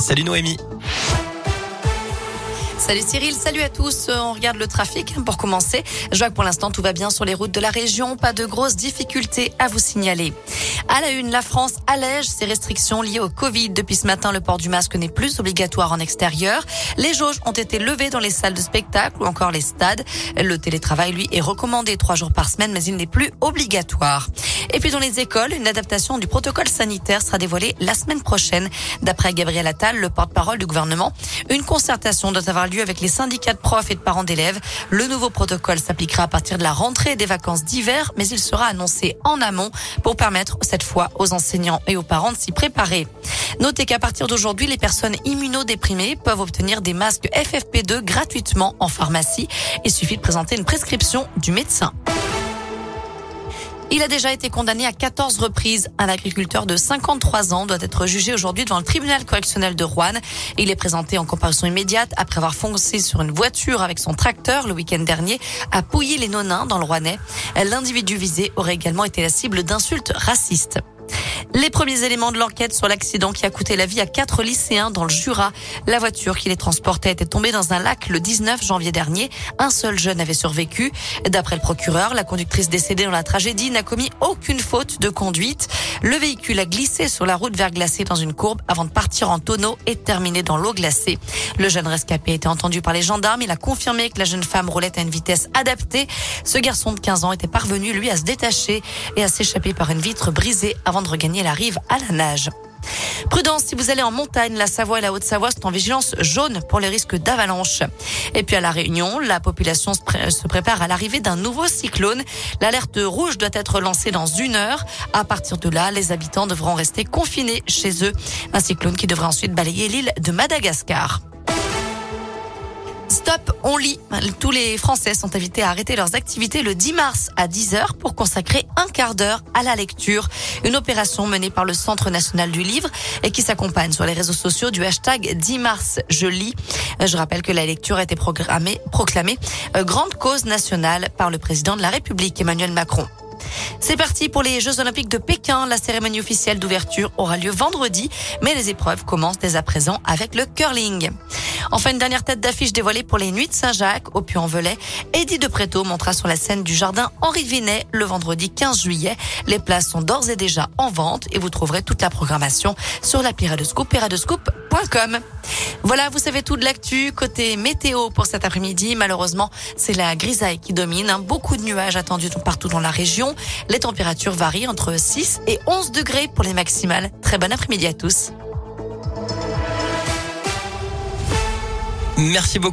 Salut Noémie. Salut Cyril, salut à tous. Euh, on regarde le trafic pour commencer. Que pour l'instant tout va bien sur les routes de la région. Pas de grosses difficultés à vous signaler. À la une, la France allège ses restrictions liées au Covid. Depuis ce matin, le port du masque n'est plus obligatoire en extérieur. Les jauges ont été levées dans les salles de spectacle ou encore les stades. Le télétravail, lui, est recommandé trois jours par semaine, mais il n'est plus obligatoire. Et puis dans les écoles, une adaptation du protocole sanitaire sera dévoilée la semaine prochaine. D'après Gabriel Attal, le porte-parole du gouvernement, une concertation doit avoir lieu avec les syndicats de profs et de parents d'élèves. Le nouveau protocole s'appliquera à partir de la rentrée des vacances d'hiver, mais il sera annoncé en amont pour permettre cette fois aux enseignants et aux parents de s'y préparer. Notez qu'à partir d'aujourd'hui, les personnes immunodéprimées peuvent obtenir des masques FFP2 gratuitement en pharmacie. Il suffit de présenter une prescription du médecin. Il a déjà été condamné à 14 reprises. Un agriculteur de 53 ans doit être jugé aujourd'hui devant le tribunal correctionnel de Rouen. Il est présenté en comparaison immédiate après avoir foncé sur une voiture avec son tracteur le week-end dernier à Pouilly-les-Nonins dans le Rouennais. L'individu visé aurait également été la cible d'insultes racistes. Les premiers éléments de l'enquête sur l'accident qui a coûté la vie à quatre lycéens dans le Jura. La voiture qui les transportait était tombée dans un lac le 19 janvier dernier. Un seul jeune avait survécu. D'après le procureur, la conductrice décédée dans la tragédie n'a commis aucune faute de conduite. Le véhicule a glissé sur la route verglacée dans une courbe avant de partir en tonneau et terminer dans l'eau glacée. Le jeune rescapé a été entendu par les gendarmes. Il a confirmé que la jeune femme roulait à une vitesse adaptée. Ce garçon de 15 ans était parvenu, lui, à se détacher et à s'échapper par une vitre brisée avant de regagner elle arrive à la nage. Prudence si vous allez en montagne, la Savoie et la Haute-Savoie sont en vigilance jaune pour les risques d'avalanche. Et puis à la Réunion, la population se, prépare à l'arrivée d'un nouveau cyclone. L'alerte rouge doit être lancée dans une heure. À partir de là, les habitants devront rester confinés chez eux. Un cyclone qui devrait ensuite balayer l'île de Madagascar. On lit. Tous les Français sont invités à arrêter leurs activités le 10 mars à 10h pour consacrer un quart d'heure à la lecture. Une opération menée par le Centre national du livre et qui s'accompagne sur les réseaux sociaux du hashtag 10 mars je lis. Je rappelle que la lecture a été proclamée euh, grande cause nationale par le président de la République Emmanuel Macron. C'est parti pour les Jeux Olympiques de Pékin. La cérémonie officielle d'ouverture aura lieu vendredi, mais les épreuves commencent dès à présent avec le curling. Enfin, une dernière tête d'affiche dévoilée pour les Nuits de Saint-Jacques au Puy-en-Velay. Eddie de Préto montera sur la scène du jardin Henri Vinet le vendredi 15 juillet. Les places sont d'ores et déjà en vente et vous trouverez toute la programmation sur la Piradescoop, Voilà, vous savez tout de l'actu. Côté météo pour cet après-midi, malheureusement, c'est la grisaille qui domine. Hein. Beaucoup de nuages attendus partout dans la région. Les températures varient entre 6 et 11 degrés pour les maximales. Très bon après-midi à tous. Merci beaucoup.